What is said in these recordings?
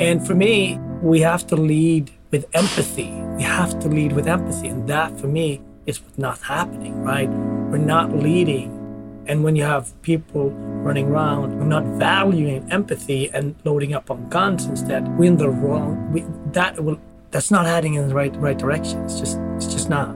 And for me, we have to lead with empathy. We have to lead with empathy. And that for me is what's not happening, right? We're not leading. And when you have people running around, we're not valuing empathy and loading up on guns instead, we're in the wrong. We, that will that's not heading in the right right direction. It's just it's just not.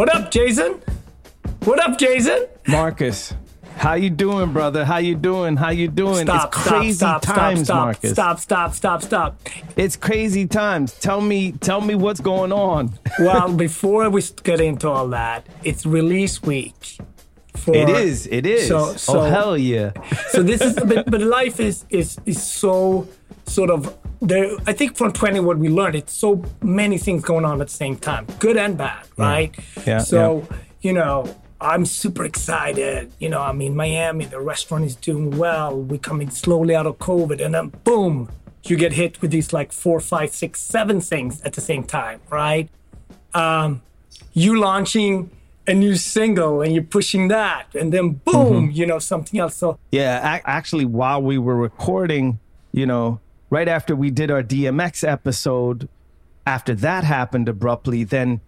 What up, Jason? What up, Jason? Marcus, how you doing, brother? How you doing? How you doing? Stop, it's crazy stop, stop, times, stop, Marcus. Stop, stop, stop, stop. It's crazy times. Tell me, tell me what's going on. well, before we get into all that, it's release week. For, it is. It is. So, oh, so, oh hell yeah. so this is, but, but life is is is so sort of there. I think from 20, what we learned, it's so many things going on at the same time, good and bad, right? Yeah, So yeah. you know, I'm super excited. You know, I mean, Miami, the restaurant is doing well. We're coming slowly out of COVID, and then boom, you get hit with these like four, five, six, seven things at the same time, right? Um, you launching a new single and you're pushing that, and then boom, you know, something else. So Yeah, ac- actually, while we were recording, you know, right after we did our DMX episode, after that happened abruptly, then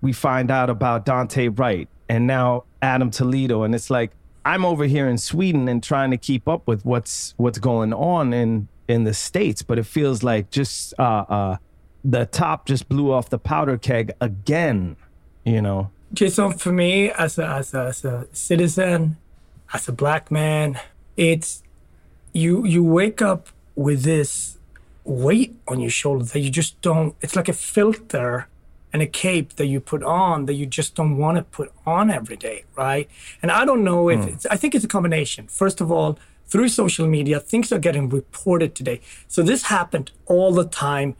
we find out about Daunte Wright and now Adam Toledo, and it's like I'm over here in Sweden and trying to keep up with what's what's going on in in the states, but it feels like just uh, uh, the top just blew off the powder keg again, you know. Jason, for me, as a, as a, as a citizen, as a black man, it's you you wake up with this weight on your shoulder that you just don't. It's like a filter and a cape that you put on that you just don't want to put on every day, right? And I don't know if hmm. it's. I think it's a combination. First of all, through social media, things are getting reported today. So this happened all the time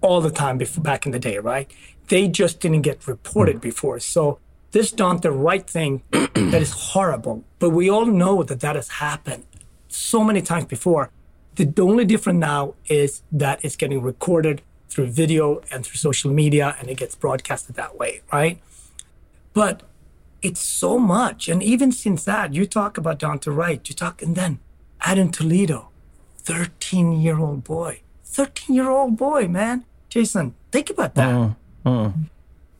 all the time before back in the day, right? They just didn't get reported hmm. before. So this done the right thing that is horrible. But we all know that that has happened so many times before. The only difference now is that it's getting recorded through video and through social media and it gets broadcasted that way, right? But it's so much. And even since that, you talk about Daunte Wright, you talk, and then Adam Toledo, 13 year old boy. 13 year old boy, man. Jason, think about that.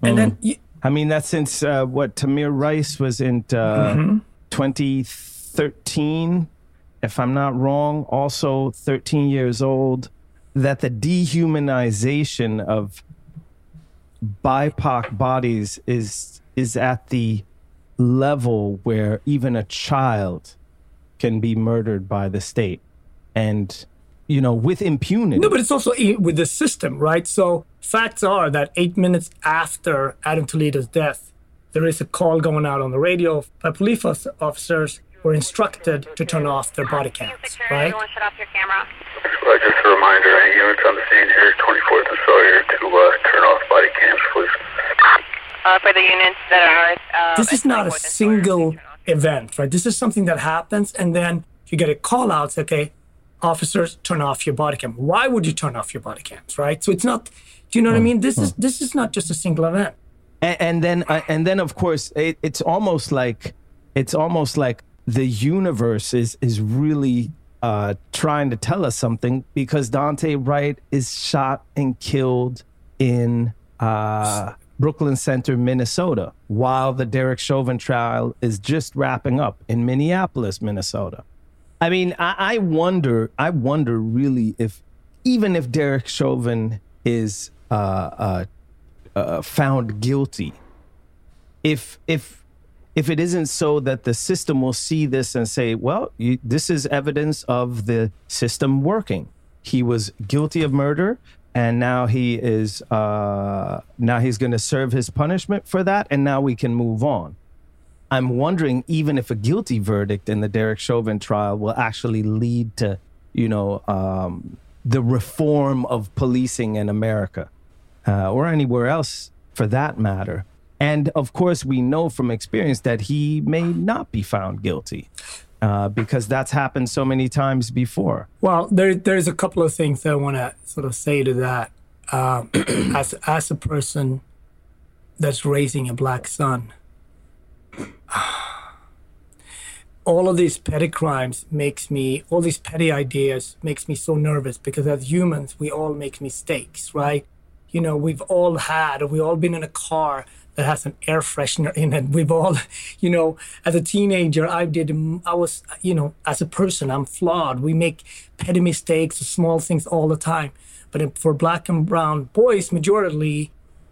And then, you, I mean, that's since uh, what Tamir Rice was in uh, 2013, if I'm not wrong, also 13 years old. That the dehumanization of BIPOC bodies is is at the level where even a child can be murdered by the state, and you know, with impunity. no, but it's also with the system, right? So facts are that eight minutes after Adam Toledo's death, there is a call going out on the radio by police officers were instructed to turn off their body cams, right? Everyone shut off your camera. Uh, just a reminder, any units on the scene here, 24th and Sawyer, to uh, turn off body cams, please. Uh, for the units that are. Uh, this is not a 24th and Sawyer, single event, right? This is something that happens, and then you get a call out, say, okay, officers, turn off your body cam. Why would you turn off your body cams, right? So it's not, do you know what I mean? This is this is not just a single event. and, and then uh, and then of course it, it's almost like it's almost like the universe is is really uh, trying to tell us something because Daunte Wright is shot and killed in uh, Brooklyn Center, Minnesota, while the Derek Chauvin trial is just wrapping up in Minneapolis, Minnesota. I mean, I, I wonder, I wonder really if even if Derek Chauvin is uh, uh, uh, found guilty, if if if it isn't so that the system will see this and say, well, you, this is evidence of the system working. He was guilty of murder, and now he is uh, now he's going to serve his punishment for that, and now we can move on. I'm wondering even if a guilty verdict in the Derek Chauvin trial will actually lead to, you know, um, the reform of policing in America uh, or anywhere else for that matter. And of course, we know from experience that he may not be found guilty uh, because that's happened so many times before. Well, there, there's a couple of things that I want to sort of say to that. Um, as, as a person that's raising a black son, all of these petty crimes makes me all these petty ideas makes me so nervous because as humans we all make mistakes right you know we've all had or we all been in a car that has an air freshener in it we've all you know as a teenager i did mm, i was you know as a person i'm flawed we make petty mistakes small things all the time but for black and brown boys majority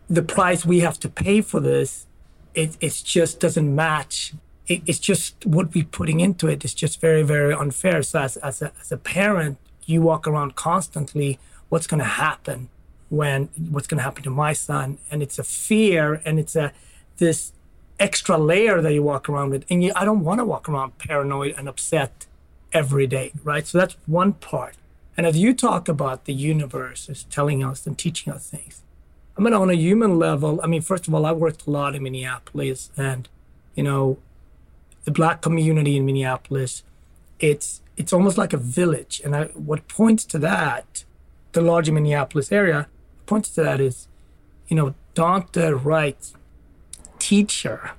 the price we have to pay for this it, it just doesn't match it, it's just what we're putting into it. it is just very, very unfair. So as, as, a, as a parent, you walk around constantly, what's going to happen when, what's going to happen to my son? And it's a fear and it's a, this extra layer that you walk around with. And you, I don't want to walk around paranoid and upset every day, right? So that's one part. And as you talk about the universe is telling us and teaching us things, I mean, on a human level, I mean, first of all, I worked a lot in Minneapolis and, you know, the black community in Minneapolis, it's it's almost like a village. And I, what points to that, the larger Minneapolis area, points to that is, you know, Daunte Wright's teacher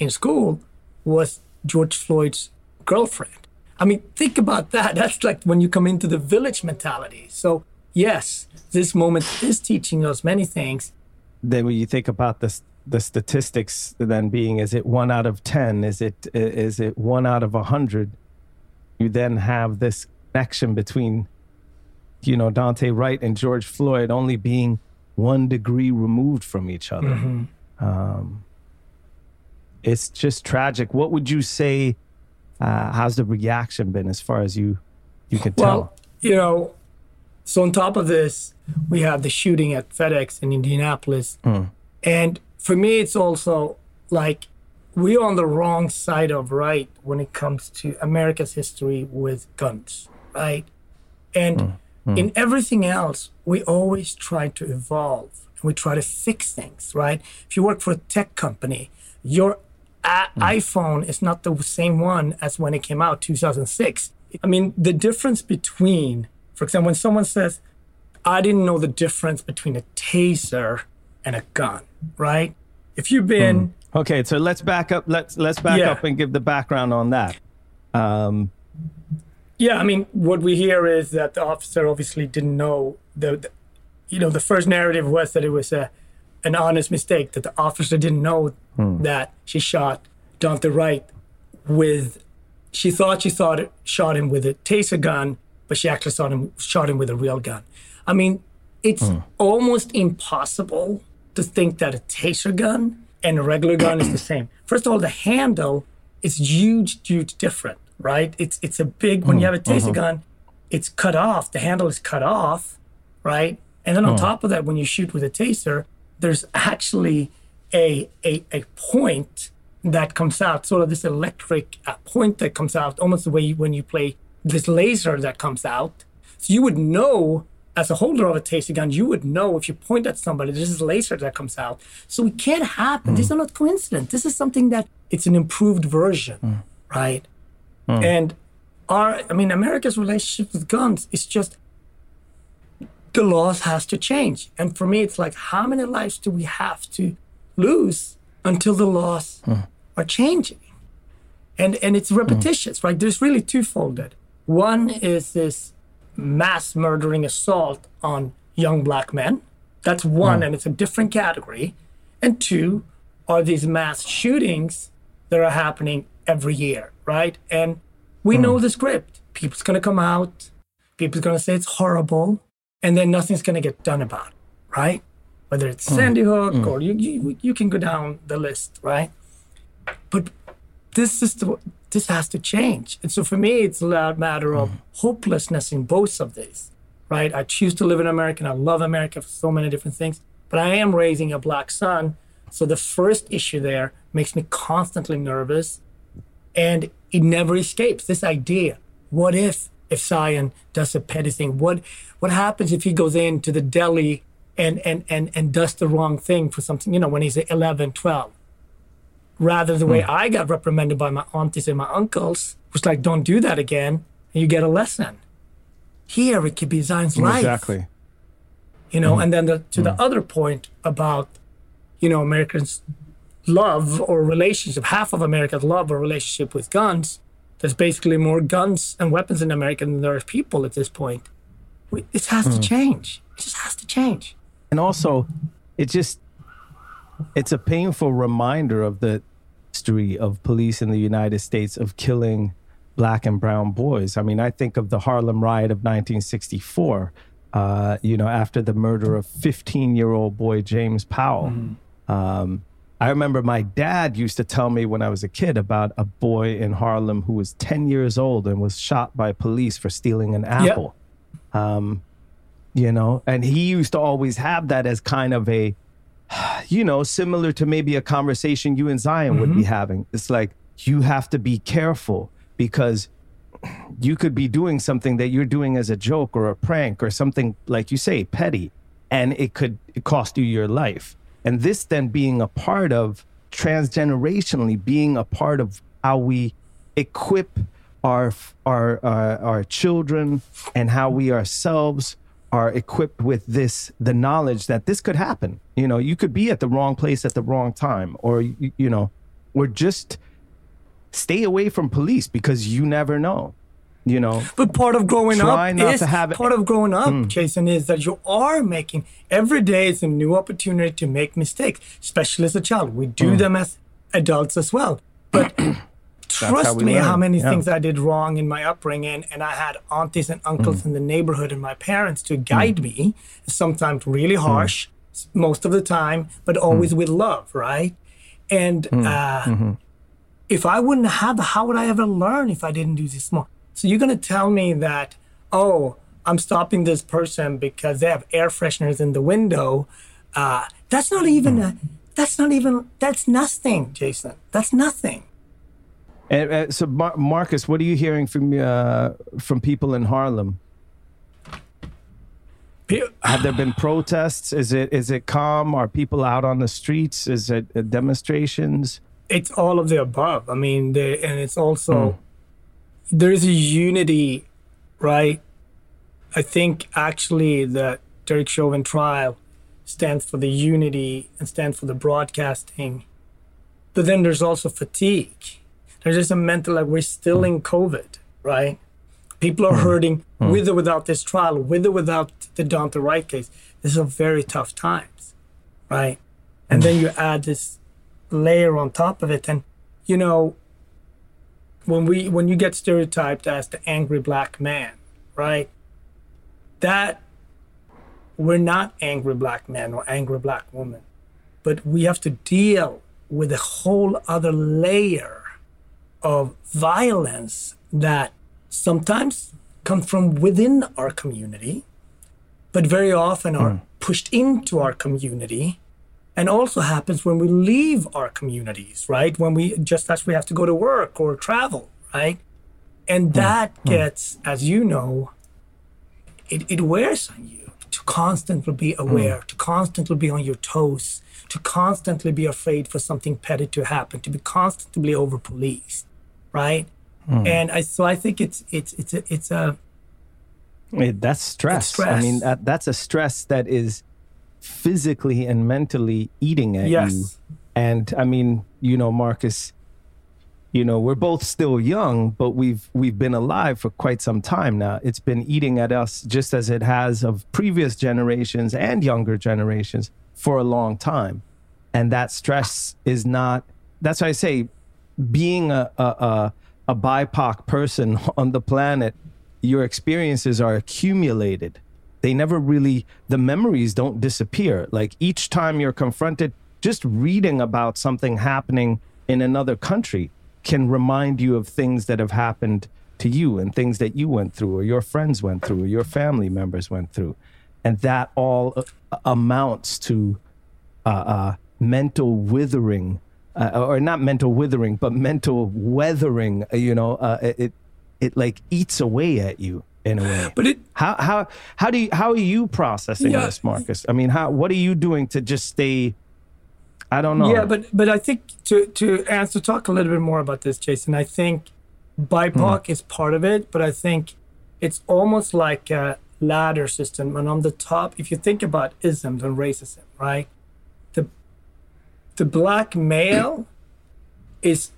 in school was George Floyd's girlfriend. I mean, think about that. That's like when you come into the village mentality. So, yes, this moment is teaching us many things. Then when you think about this the statistics then being is it one out of 10 is it is it one out of a hundred you then have this connection between you know Daunte wright and george floyd only being one degree removed from each other mm-hmm. um, it's just tragic what would you say uh, how's the reaction been as far as you you can tell well you know so on top of this we have the shooting at fedex in indianapolis mm. and for me, it's also like we're on the wrong side of right when it comes to America's history with guns, right? And mm, mm. in everything else, we always try to evolve and we try to fix things, right? If you work for a tech company, your a- mm. iPhone is not the same one as when it came out 2006. I mean, the difference between, for example, when someone says, I didn't know the difference between a taser and a gun, right? If you've been hmm. okay, so let's back up. Let's let's back yeah. up and give the background on that. Um, yeah, I mean, what we hear is that the officer obviously didn't know the, the you know, the first narrative was that it was a an honest mistake that the officer didn't know hmm. that she shot Daunte Wright with. She thought she thought it shot him with a taser gun, but she actually shot him shot him with a real gun. I mean, it's hmm. almost impossible to think that a taser gun and a regular gun is the same. First of all, the handle is huge, huge different, right? It's it's a big when you have a taser uh-huh. gun, it's cut off. The handle is cut off, right? And then on uh. top of that, when you shoot with a taser, there's actually a a, a point that comes out, sort of this electric uh, point that comes out, almost the way you, when you play this laser that comes out. So you would know as a holder of a taser gun, you would know if you point at somebody, this is laser that comes out. So it can't happen. Mm. These are not coincidence. This is something that it's an improved version, mm. right? Mm. And our, I mean, America's relationship with guns is just the laws has to change. And for me, it's like, how many lives do we have to lose until the laws hmm. are changing. And, and it's hmm. repetitious, right? There's really twofolded. One is this mass murdering assault on young black men. That's one, hmm. and it's a different category. And two are these mass shootings that are happening every year, right? And we know hmm. the script. People's gonna come out, people's gonna say it's horrible, and then nothing's gonna get done about it, right? Whether it's hmm. Sandy Hook hmm. or you, you, you can go down the list, right? But this is the, this has to change. And so for me, it's a matter of hopelessness in both of these, right? I choose to live in America and I love America for so many different things, but I am raising a black son. So the first issue there makes me constantly nervous and it never escapes this idea. What if, if Zion does a petty thing? What, what happens if he goes into the deli and, and, and, and does the wrong thing for something, you know, when he's 11, 12? rather the way hmm. I got reprimanded by my aunties and my uncles was like, don't do that again, and you get a lesson. Here it could be Zion's life, Exactly. you know. Hmm. And then the, to the hmm. other point about, you know, Americans' love or relationship, half of America's love or relationship with guns. There's basically more guns and weapons in America than there are people at this point. We, it has to change. It just has to change. And also, it just it's a painful reminder of the history of police in the United States of killing black and brown boys. I mean, I think of the Harlem riot of 1964. Uh, you know, after the murder of 15-year-old boy James Powell. Um, I remember my dad used to tell me when I was a kid about a boy in Harlem who was 10 years old and was shot by police for stealing an apple. Um, you know, and he used to always have that as kind of a, you know, similar to maybe a conversation you and Zion would be having. It's like, you have to be careful because you could be doing something that you're doing as a joke or a prank or something, like you say, petty, and it could cost you your life. And this then being a part of transgenerationally being a part of how we equip our our our, our children and how we ourselves are equipped with this the knowledge that this could happen. You know you could be at the wrong place at the wrong time or you, you know or just stay away from police because you never know you know But part of growing up is to have it- part of growing up, Jason, is that you are making every day is a new opportunity to make mistakes, especially as a child. We do them as adults as well. But how trust we me, how many yeah. things I did wrong in my upbringing, and I had aunties and uncles in the neighborhood and my parents to guide me. Sometimes really Hmm. harsh, most of the time, but always with love, right? And uh, Mm-hmm. if I wouldn't have how would I ever learn if I didn't do this more? So you're gonna tell me that, oh, I'm stopping this person because they have air fresheners in the window. Uh, that's not even a, that's not even that's nothing, Jason. That's nothing. And, uh, so, Mar- Marcus, what are you hearing from uh, from people in Harlem? Have there been protests? Is it is it calm? Are people out on the streets? Is it uh, demonstrations? It's all of the above. I mean, the, and it's also there is a unity, right? I think actually the Derek Chauvin trial stands for the unity and stands for the broadcasting. But then there's also fatigue. There's just a mental like we're still in COVID, right? People are mm-hmm. hurting mm-hmm. with or without this trial, with or without the Daunte Wright case. These are very tough times, right? And mm-hmm. then you add this layer on top of it, and you know, when we when you get stereotyped as the angry black man, right? That we're not angry black men or angry black women, but we have to deal with a whole other layer of violence that sometimes come from within our community, but very often are hmm. pushed into our community and also happens when we leave our communities, right? When we just as we have to go to work or travel, right? And hmm. that hmm. gets, as you know, it, it wears on you to constantly be hmm. aware, to constantly be on your toes, to constantly be afraid for something petty to happen, to be constantly over policed, right? And I so I think it's it's it's a, it's a Eh, that's stress. I mean, that, that's a stress that is physically and mentally eating at Yes. you. And I mean, you know, Marcus, you know, we're both still young, but we've we've been alive for quite some time now. It's been eating at us just as it has of previous generations and younger generations for a long time. And that stress is not that's why I say being a a, a, a BIPOC person on the planet, your experiences are accumulated. They never really the memories don't disappear. Like each time you're confronted, just reading about something happening in another country can remind you of things that have happened to you and things that you went through or your friends went through or your family members went through. And that all uh, amounts to uh, uh, mental withering, uh, or not mental withering, but mental weathering. You know, uh, it it like eats away at you in a way. But it How how how do you how are you processing Yeah. this, Marcus? I mean, how what are you doing to just stay? I don't know. Yeah, but but I think to to answer talk a little bit more about this, Jason. I think BIPOC hmm. is part of it, but I think it's almost like a ladder system. And on the top, if you think about isms and racism, right? The the black male is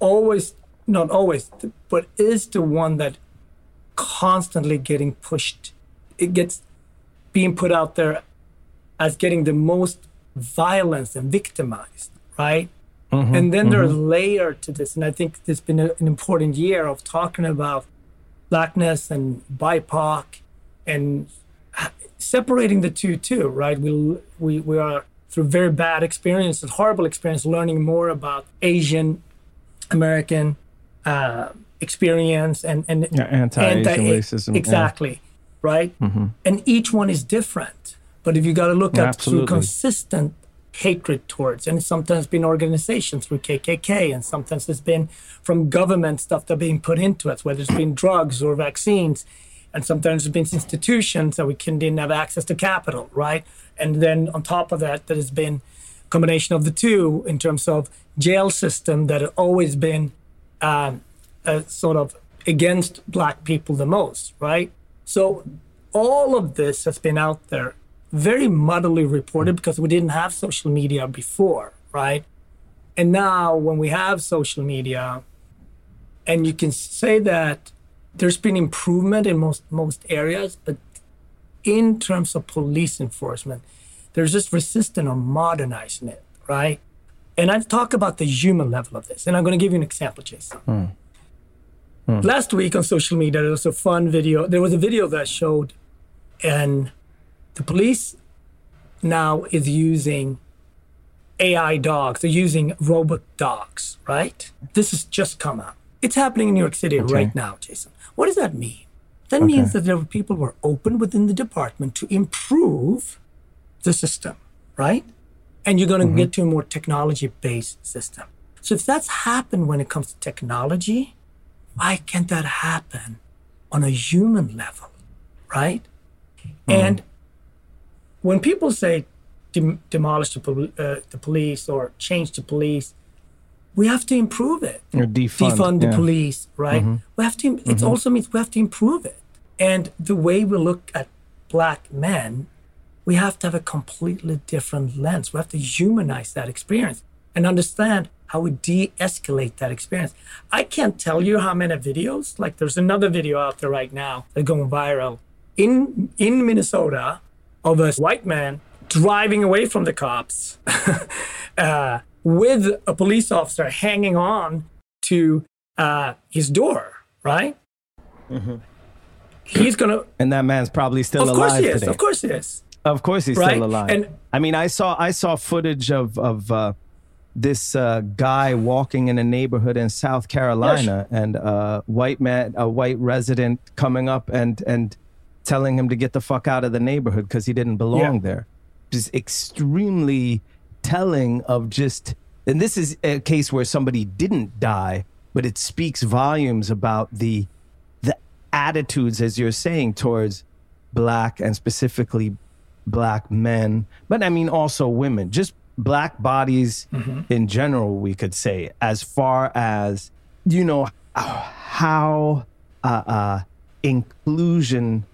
always not always, but is the one that constantly getting pushed. It gets being put out there as getting the most violence and victimized, right? and then there's a layer to this, and I think it's been a, an important year of talking about blackness and BIPOC and separating the two too, right? We we we are through very bad experiences, horrible experience, learning more about Asian American uh, experience and and Yeah, anti-Asian racism, yeah. exactly, right? And each one is different. But if you got to look at through consistent hatred towards, and it's sometimes been organizations through KKK, and sometimes it's been from government stuff that being put into us, whether it's been drugs or vaccines, and sometimes it's been institutions that we can didn't have access to capital, right? And then on top of that, there has been a combination of the two in terms of jail system that have always been um, uh, sort of against black people the most, right? So all of this has been out there, very muddily reported because we didn't have social media before, right? And now when we have social media, and you can say that there's been improvement in most most areas, but in terms of police enforcement, there's just resistance on modernizing it, right? And I talk about the human level of this, and I'm going to give you an example, Jason. Hmm. Last week on social media, there was a fun video. There was a video that showed, and the police now is using AI dogs. They're using robot dogs, right? This has just come out. It's happening in New York City right now, Jason. What does that mean? That means that there were people were open within the department to improve the system, right? And you're going to mm-hmm. get to a more technology-based system. So if that's happened when it comes to technology, why can't that happen on a human level, right? Mm-hmm. And when people say dem- demolish the, pol- uh, the police or change the police, we have to improve it. Or defund, defund the yeah. police, right? Mm-hmm. We have to. It mm-hmm. also means we have to improve it. And the way we look at black men, we have to have a completely different lens. We have to humanize that experience and understand how we de-escalate that experience. I can't tell you how many videos. Like there's another video out there right now that's going viral in in Minnesota of a white man driving away from the cops uh, with a police officer hanging on to uh, his door, right? He's gonna. And that man's probably still Of alive Of course he is. today. Of course he is. Of course he's Right? still alive. And- I mean, I saw I saw footage of of uh, this uh, guy walking in a neighborhood in South Carolina, and a white man, a white resident, coming up and and telling him to get the fuck out of the neighborhood because he didn't belong Yeah. there. Just extremely telling of just, and this is a case where somebody didn't die, but it speaks volumes about the the attitudes, as you're saying, towards black and specifically black men, but I mean also women, just black bodies in general, we could say, as far as, you know, how uh, uh, inclusion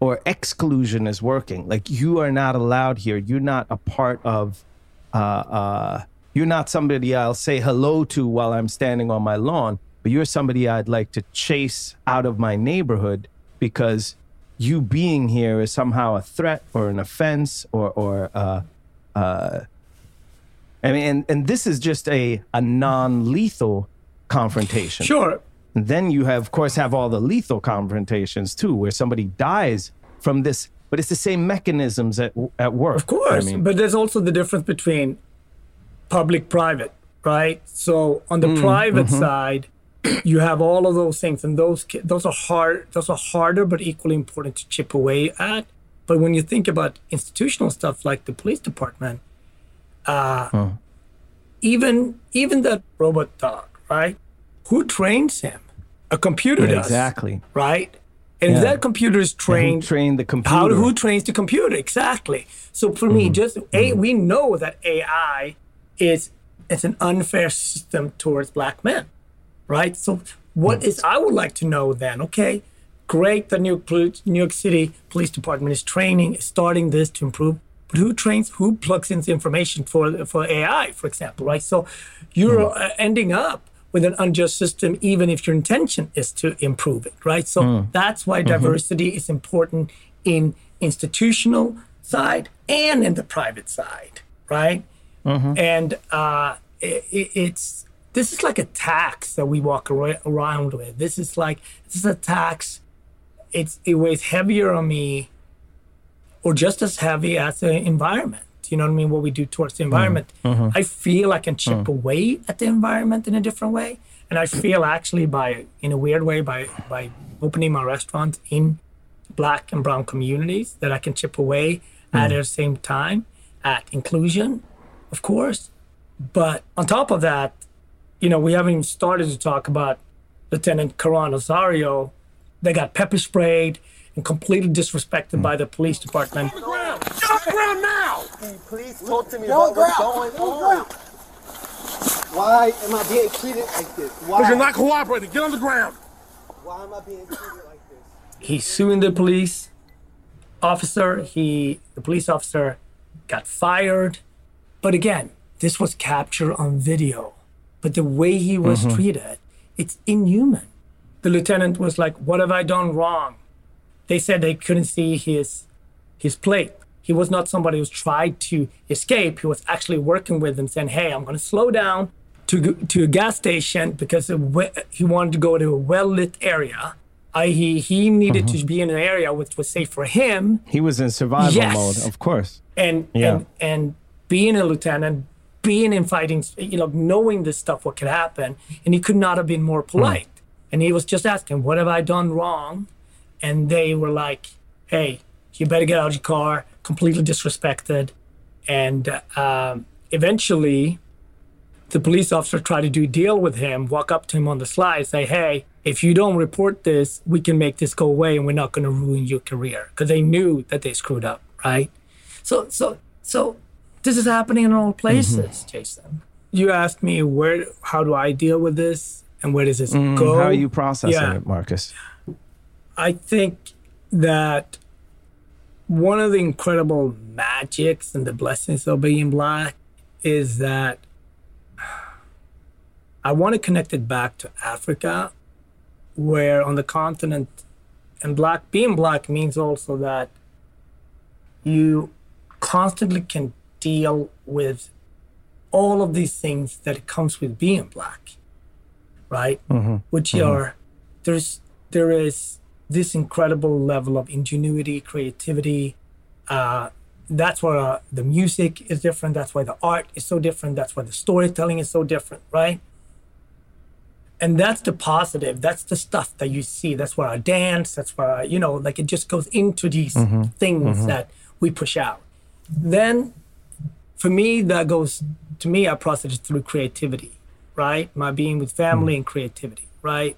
or exclusion is working. Like you are not allowed here. You're not a part of. Uh, uh, you're not somebody I'll say hello to while I'm standing on my lawn, but you're somebody I'd like to chase out of my neighborhood because you being here is somehow a threat or an offense or or uh, uh, I mean, and, and this is just a a non-lethal confrontation. Sure. And then you have, of course, have all the lethal confrontations too, where somebody dies from this. But it's the same mechanisms at at work. Of course, I mean, but there's also the difference between public-private, right? So on the Mm, private mm-hmm. side, you have all of those things, and those those are hard. Those are harder, but equally important to chip away at. But when you think about institutional stuff like the police department, uh, even even that robot dog, right? Who trains him? A computer does, exactly. right? And if Yeah. that computer is trained trained the computer? how who trains the computer exactly? So for me, just a we know that AI is it's an unfair system towards black men, right? So what is I would like to know then? Okay, great. The New New York City Police Department is training, is starting this to improve. But who trains? Who plugs in the information for for AI, for example, right? So you're uh, ending up with an unjust system, even if your intention is to improve it, right? So that's why diversity is important in institutional side and in the private side, right? And uh, it, it- it's this is like a tax that we walk ar- around with. This is like this is a tax. It's it weighs heavier on me, or just as heavy as the environment. You know what I mean? What we do towards the environment. Mm-hmm. Mm-hmm. I feel I can chip mm-hmm. away at the environment in a different way, and I feel actually by in a weird way by by opening my restaurant in black and brown communities that I can chip away at at the same time at inclusion, of course. But on top of that, you know, we haven't even started to talk about Lieutenant Caron Nazario. They got pepper sprayed and completely disrespected hmm. by the police department. Get on the ground! Get on the ground now! Please talk to me about what's going on. Why am I being treated like this? Why? Because you're not cooperating. Get on the ground. Why am I being treated like this? He's suing the police officer. He, the police officer, got fired. But again, this was captured on video. But the way he was mm-hmm. treated, it's inhuman. The lieutenant was like, "What have I done wrong?" They said they couldn't see his his plate. He was not somebody who's tried to escape. He was actually working with them, saying, "Hey, I'm going to slow down to to a gas station because he wanted to go to a well lit area. I.e., he needed to mm-hmm. be in an area which was safe for him He was in survival Yes. mode, of course. and Yeah. and and being a lieutenant, being in fighting, you know, knowing this stuff, what could happen, and he could not have been more polite. Mm. And he was just asking, "What have I done wrong?" And they were like, "Hey, you better get out of your car." Completely disrespected, and um, eventually, the police officer tried to do a deal with him. Walk up to him on the slide, say, "Hey." If you don't report this, we can make this go away, and we're not going to ruin your career because they knew that they screwed up, right? So so so this is happening in all places, Jason. You asked me where how do I deal with this and where does this go? How are you processing Yeah. it, Marcus? I think that one of the incredible magics and the blessings of being black is that I want to connect it back to Africa, where on the continent, and black being black means also that you constantly can deal with all of these things that comes with being black, right? Mm-hmm. Which mm-hmm. are there's there is this incredible level of ingenuity, creativity. Uh, that's why uh, the music is different. That's why the art is so different. That's why the storytelling is so different, right? And that's the positive. That's the stuff that you see. That's where I dance. That's where I, you know, like it just goes into these things that we push out. Then, for me, that goes to me. I process it through creativity, right? My being with family and creativity, right?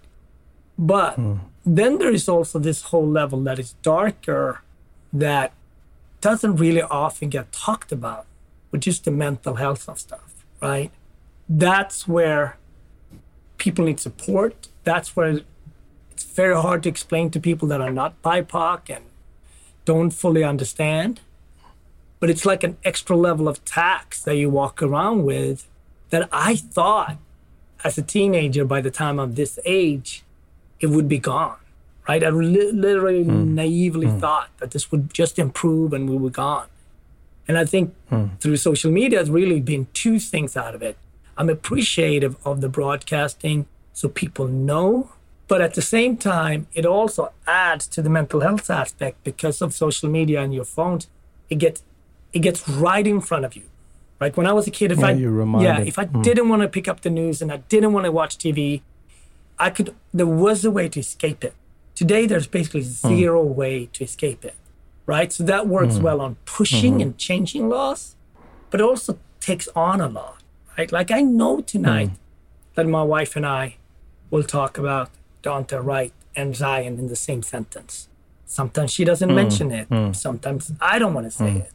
But then there is also this whole level that is darker that doesn't really often get talked about, which is the mental health of stuff, right? That's where people need support. That's where it's very hard to explain to people that are not BIPOC and don't fully understand. But it's like an extra level of tax that you walk around with that I thought as a teenager, by the time I'm this age, it would be gone. Right? I li- literally hmm. naively hmm. thought that this would just improve and we were gone. And I think hmm. through social media, it's really been two things out of it. I'm appreciative of the broadcasting so people know, but at the same time, it also adds to the mental health aspect because of social media and your phones. It gets it gets right in front of you. Like when I was a kid, if Yeah, I yeah, if I didn't want to pick up the news and I didn't want to watch TV, I could. There was a way to escape it. Today, there's basically hmm. zero way to escape it, right? So that works hmm. well on pushing hmm. and changing laws, but it also takes on a lot, right? Like I know tonight that my wife and I will talk about Daunte Wright and Zion in the same sentence. Sometimes she doesn't mention it. Sometimes I don't want to say it.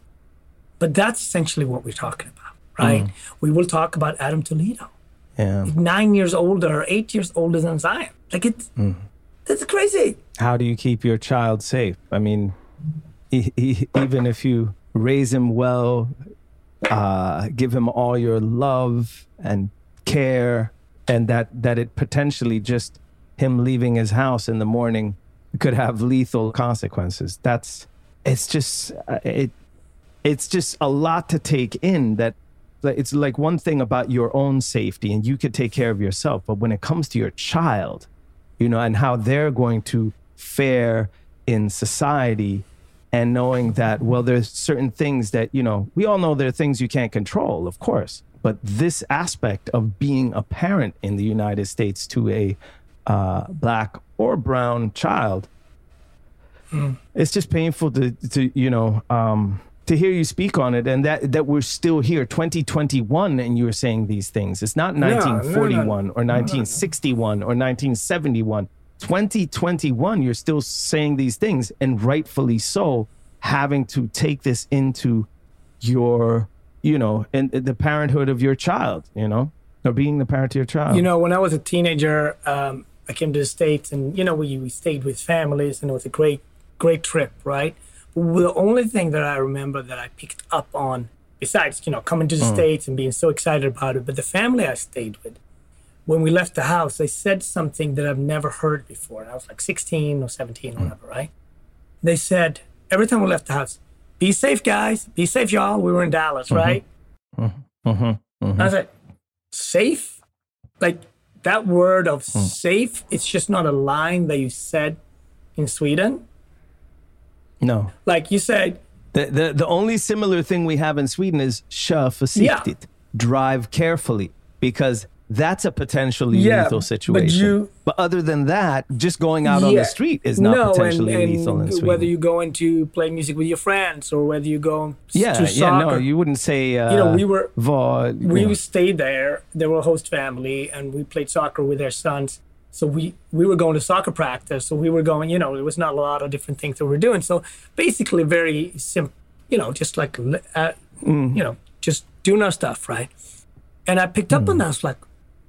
But that's essentially what we're talking about, right? We will talk about Adam Toledo Yeah. nine years older, eight years older than Zion. Like it's that's crazy. How do you keep your child safe? I mean, e- e- even if you raise him well, uh, give him all your love and care, and that that it potentially just him leaving his house in the morning could have lethal consequences. That's it's just uh, it it's just a lot to take in that it's like one thing about your own safety and you could take care of yourself but when it comes to your child you know and how they're going to fare in society and knowing that well there's certain things that you know we all know there are things you can't control of course but this aspect of being a parent in the united states to a uh, black or brown child it's just painful to to you know um to hear you speak on it and that that we're still here 2021 and you're saying these things it's not no, no. 1941 or 1961 or 1971 2021 you're still saying these things and rightfully so having to take this into your you know and the parenthood of your child you know or being the parent to your child You know, when I was a teenager, um, I came to the States and, you know, we, we stayed with families and it was a great, great trip, right? The only thing that I remember that I picked up on, besides, you know, coming to the hmm. States and being so excited about it, but the family I stayed with, when we left the house, they said something that I've never heard before. I was like 16 or 17 or whatever, right? They said, every time we left the house, be safe, guys. Be safe, y'all. We were in Dallas, mm-hmm. right? Mm-hmm. Mm-hmm. I was like, safe? Like that word of hmm. safe, it's just not a line that you said in Sweden. No Like you said, The, the the only similar thing we have in Sweden is kör försiktigt. Drive carefully because that's a potentially Yeah, lethal but situation. you- but other than that, just going out on the street is not no, potentially and, and lethal in Sweden. whether you go into play music with your friends or whether you go yeah, to yeah, no, you wouldn't say. Uh, You know, we were- Vad, you we know. stayed there. They were a host family, and we played soccer with their sons. So we we were going to soccer practice. So we were going. You know, there was not a lot of different things that we were doing. So basically, very simple. You know, just like uh, mm. you know, just doing our stuff, right? And I picked up on mm. that. I was like,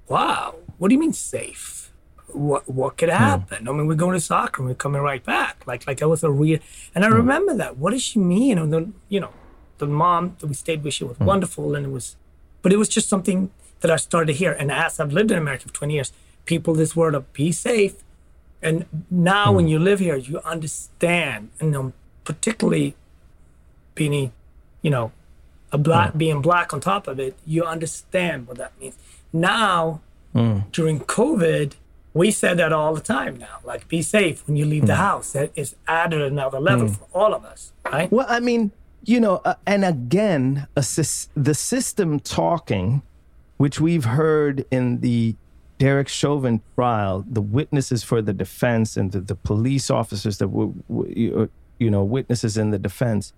wow, what do you mean safe? What what could happen? I mean, we're going to soccer and we're coming right back. Like like that was a real. And I remember that. What does she mean? And then you know, the mom that we stayed with, she was mm. wonderful, and it was, but it was just something that I started to hear. And as I've lived in America for 20 years, people this word of be safe. And now when hmm. you live here, you understand, and um, particularly being, you know, a black hmm. being black on top of it, you understand what that means. Now, hmm. during COVID, we said that all the time now. Like, be safe when you leave the house. That is added another level for all of us, right? Well, I mean, you know, uh, and again, a the system talking, which we've heard in the Derek Chauvin trial, the witnesses for the defense and the, the police officers that were, were, you know, witnesses in the defense,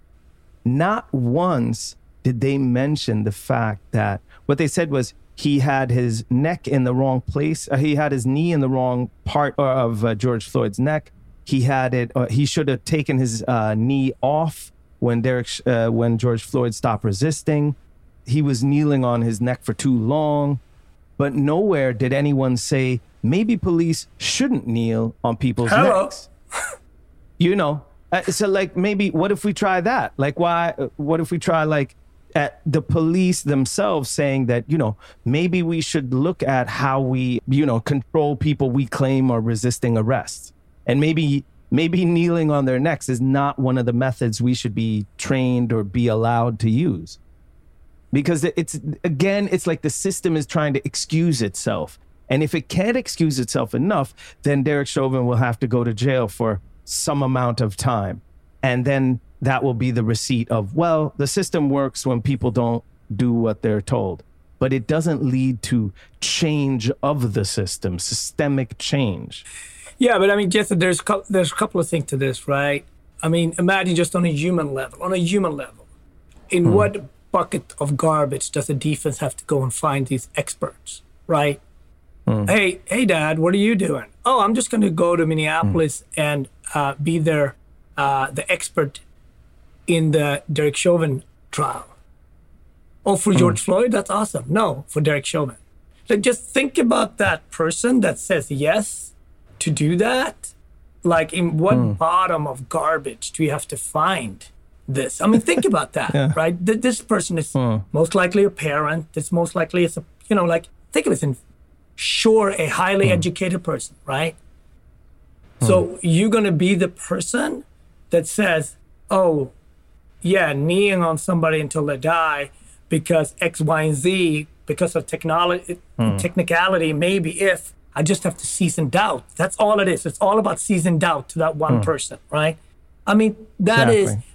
not once did they mention the fact that what they said was he had his neck in the wrong place. Uh, he had his knee in the wrong part of uh, George Floyd's neck. He had it. Uh, he should have taken his uh, knee off when Derek, uh, when George Floyd stopped resisting. He was kneeling on his neck for too long, but nowhere did anyone say maybe police shouldn't kneel on people's Hello. necks. You know, Uh, so like maybe what if we try that? Like why? uh, What if we try like at the police themselves saying that you know maybe we should look at how we you know control people we claim are resisting arrest, and maybe maybe kneeling on their necks is not one of the methods we should be trained or be allowed to use because it's again it's like the system is trying to excuse itself and if it can't excuse itself enough then derek chauvin will have to go to jail for some amount of time and then that will be the receipt of well the system works when people don't do what they're told but it doesn't lead to change of the system systemic change Yeah, but I mean, Jesse, there's there's a couple of things to this, right? I mean, imagine just on a human level. On a human level, in hmm. what bucket of garbage does the defense have to go and find these experts, right? Hey, hey, Dad, what are you doing? Oh, I'm just going to go to Minneapolis and uh, be there, uh, the expert in the Derek Chauvin trial. Oh, for George Floyd, that's awesome. No, for Derek Chauvin. Like, just think about that person that says yes to do that. Like, in what bottom of garbage do you have to find this? I mean, think about that, right? Th- This person is most likely a parent. It's most likely it's a, you know, like, think of it in sure a highly hmm. educated person, right? Hmm. So you're going to be the person that says, oh, yeah, kneeling on somebody until they die because X, Y, and Z, because of technology, hmm. technicality, maybe if I just have to season doubt. That's all it is. It's all about season doubt to that one person, right? I mean, that is Exactly.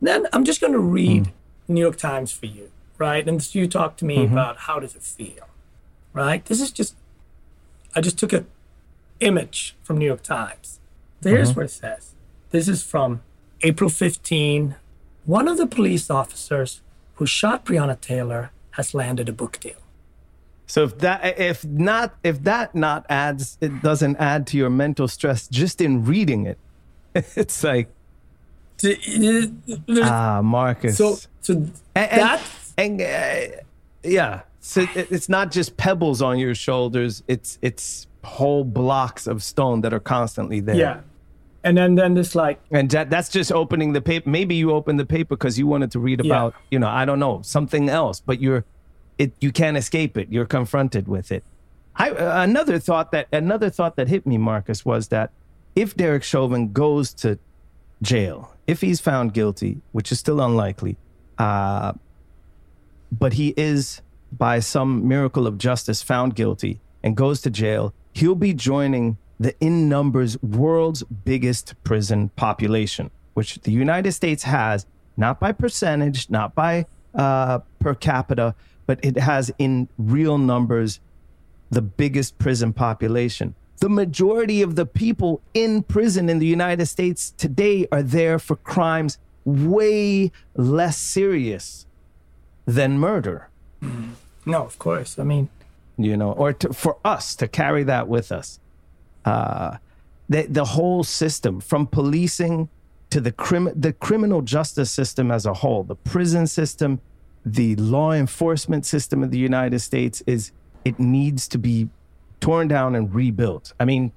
Then I'm just going to read New York Times for you, right? And so you talk to me about how does it feel, right? This is just, I just took a image from New York Times. So here's Mhm. what it says. This is from April 15. One of the police officers who shot Breonna Taylor has landed a book deal. So if that if not if that not adds it doesn't add to your mental stress just in reading it, it's like ah Marcus. So so and, that and, uh, yeah. So it, it's not just pebbles on your shoulders. It's it's whole blocks of stone that are constantly there. yeah, and then then it's like And that, that's just opening the paper. Maybe you opened the paper because you wanted to read Yeah. about, you know, I don't know, something else, but you're, it, you can't escape it. You're confronted with it. I, uh, another thought that, another thought that hit me, Marcus, was that if Derek Chauvin goes to jail, if he's found guilty, which is still unlikely, uh, but he is by some miracle of justice found guilty and goes to jail, he'll be joining the in numbers world's biggest prison population, which the United States has, not by percentage, not by uh, per capita, but it has in real numbers the biggest prison population. The majority of the people in prison in the United States today are there for crimes way less serious than murder, no, of course. I mean, you know, or to, for us to carry that with us. Uh, the, the whole system, from policing to the, crim- the criminal justice system as a whole, the prison system, the law enforcement system of the United States is it needs to be torn down and rebuilt. I mean,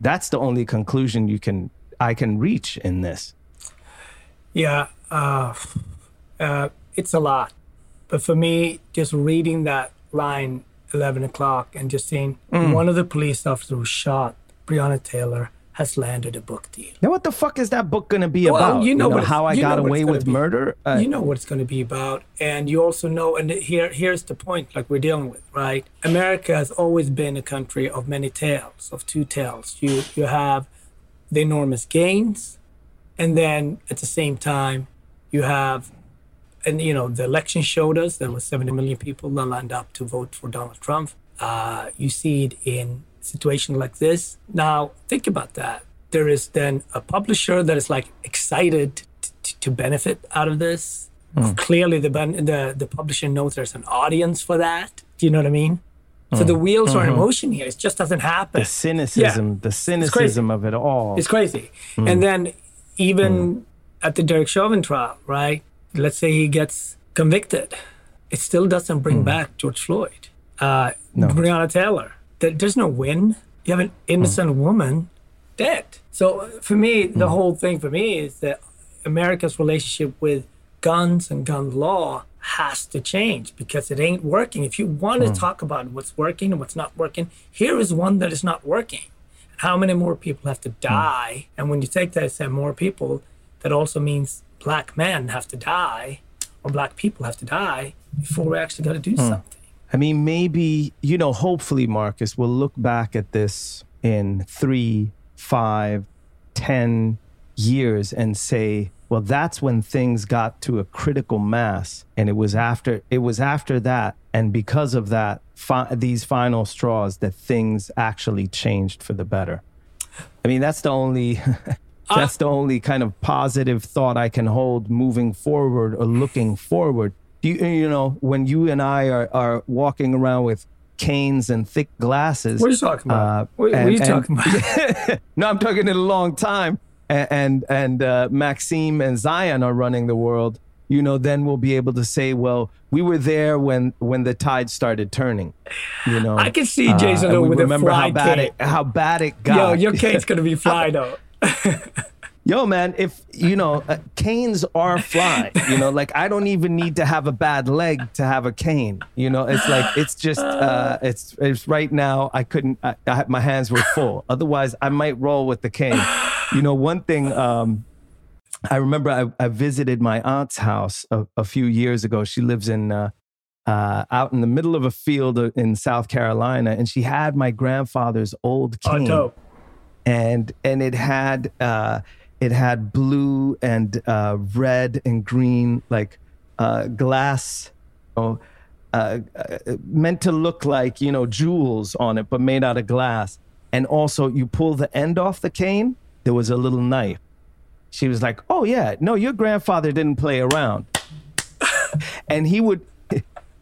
that's the only conclusion you can I can reach in this. Yeah, uh, uh, it's a lot. But for me, just reading that line, 11 o'clock, and just seeing Mm. one of the police officers shot Breonna Taylor has landed a book deal. Now, what the fuck is that book going to be Well, about? you know, what it's- how I got away with be. murder. Uh, you know what it's going to be about, and you also know. And here, here's the point: like we're dealing with, right? America has always been a country of many tales, of two tales. You you have the enormous gains, and then at the same time, you have, and you know, the election showed us there was 70 million people that lined up to vote for Donald Trump. Uh, you see it in situations like this. Now, think about that. There is then a publisher that is like excited t- to benefit out of this. Clearly, the, ben- the the publisher knows there's an audience for that. Do you know what I mean? So the wheels are in Mhm. motion here. It just doesn't happen. the cynicism, the cynicism of it all. It's crazy. Mm. And then even at the Derek Chauvin trial, right? Let's say he gets convicted, it still doesn't bring back George Floyd, uh, Breonna Taylor. There, there's no win. You have an innocent woman dead. So for me, the whole thing for me is that America's relationship with guns and gun law has to change because it ain't working. If you want to Mm. talk about what's working and what's not working, here is one that is not working. How many more people have to die? And when you take that and say more people, that also means black men have to die or black people have to die before we actually got to do Hmm. something. I mean, maybe, you know, hopefully, Marcus, we'll look back at this in three, five, ten years and say, well, that's when things got to a critical mass. And it was after it was after that. And because of that, fi- these final straws that things actually changed for the better. I mean, that's the only that's uh, the only kind of positive thought I can hold moving forward or looking forward. Do you, you know, when you and I are, are walking around with canes and thick glasses. What are you talking about? uh, What- what are and- you and- talking about? no, I'm talking in a long time. And and, and uh, Maxime and Zion are running the world. You know, then we'll be able to say, well, we were there when when the tide started turning. You know, I can see Uh, Jason and we with a remember how bad cane. it how bad it got. Yo, your cane's gonna be fly though. Yo, man, if you know, uh, canes are fly. You know, like I don't even need to have a bad leg to have a cane. You know, it's like it's just uh, it's it's right now. I couldn't. I, I, my hands were full. Otherwise, I might roll with the cane. You know, one thing. Um, I remember I, I visited my aunt's house a, a few years ago. She lives in uh, uh, out in the middle of a field in South Carolina, and she had my grandfather's old Oh, cane and and it had uh, it had blue and uh, red and green like uh, glass, you know, uh, uh, meant to look like you know jewels on it, but made out of glass. And also, you pull the end off the cane, there was a little knife. She was like, "Oh yeah, no, your grandfather didn't play around." and he would,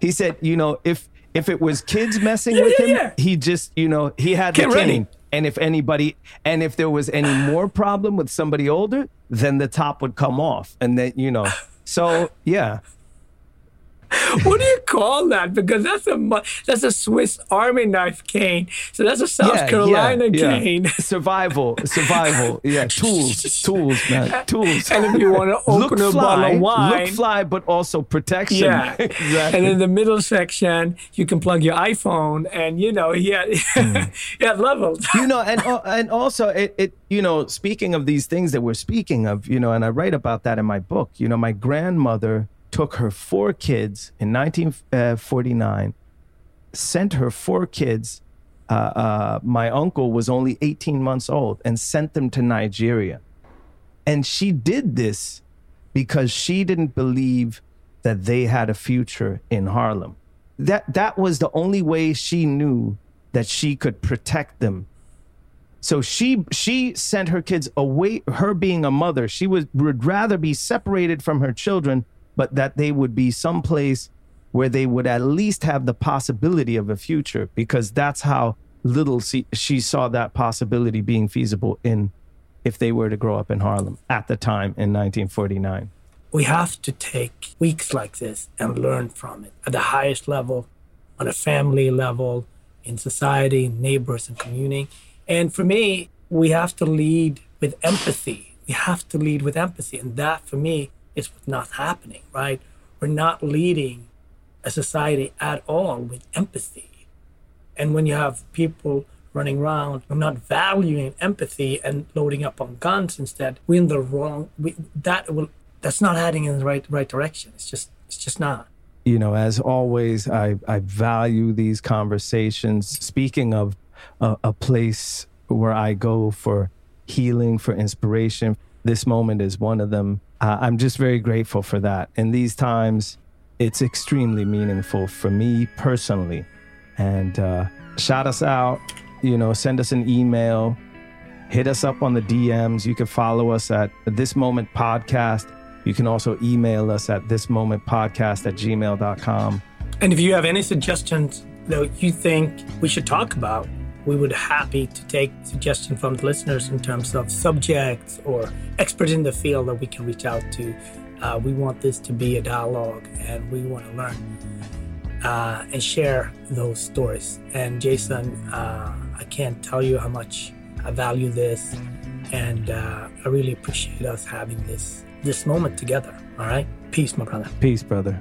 he said, you know, if if it was kids messing Yeah, with yeah, him, yeah. he just, you know, he had the Get ready. And if anybody, and if there was any more problem with somebody older, then the top would come off. And then, you know, so yeah. what do you call that? Because that's a that's a Swiss Army knife cane. So that's a South yeah, Carolina yeah, yeah. cane. Survival, survival. Yeah, tools, tools, man, tools. And if you want to look open a fly, bottle of wine, look fly, but also protection. Yeah. exactly. And in the middle section, you can plug your iPhone, and you know, yeah, yeah, hmm. levels. you know and and also it, it you know speaking of these things that we're speaking of you know and i write about that in my book you know my grandmother took her four kids in 1949 sent her four kids uh, uh, my uncle was only 18 months old and sent them to nigeria and she did this because she didn't believe that they had a future in harlem that that was the only way she knew that she could protect them so she she sent her kids away. Her being a mother, she was, would rather be separated from her children, but that they would be someplace where they would at least have the possibility of a future, because that's how little she, she saw that possibility being feasible in if they were to grow up in Harlem at the time in 1949. we have to take weeks like this and learn from it at the highest level, on a family level, in society, neighbors, and community. And for me, we have to lead with empathy. We have to lead with empathy. And that, for me, is what's not happening, right? We're not leading a society at all with empathy. And when you have people running around not valuing empathy and loading up on guns instead, we're in the wrong. We, that will that's not heading in the right right direction. It's just it's just not. you know, as always, I, I value these conversations. Speaking of a, a place where I go for healing, for inspiration, this moment is one of them. Uh, I'm just very grateful for that. In these times, it's extremely meaningful for me personally. And uh, shout us out, you know, send us an email, hit us up on the DMs. You can follow us at This Moment Podcast. You can also email us at This Moment Podcast at gmail.com. And if you have any suggestions that you think we should talk about, we would happy to take suggestions from the listeners in terms of subjects or experts in the field that we can reach out to. Uh, we want this to be a dialogue, and we want to learn uh, and share those stories. And Jason, uh, I can't tell you how much I value this, and uh, I really appreciate us having this this moment together. All right, peace, my brother. Peace, brother.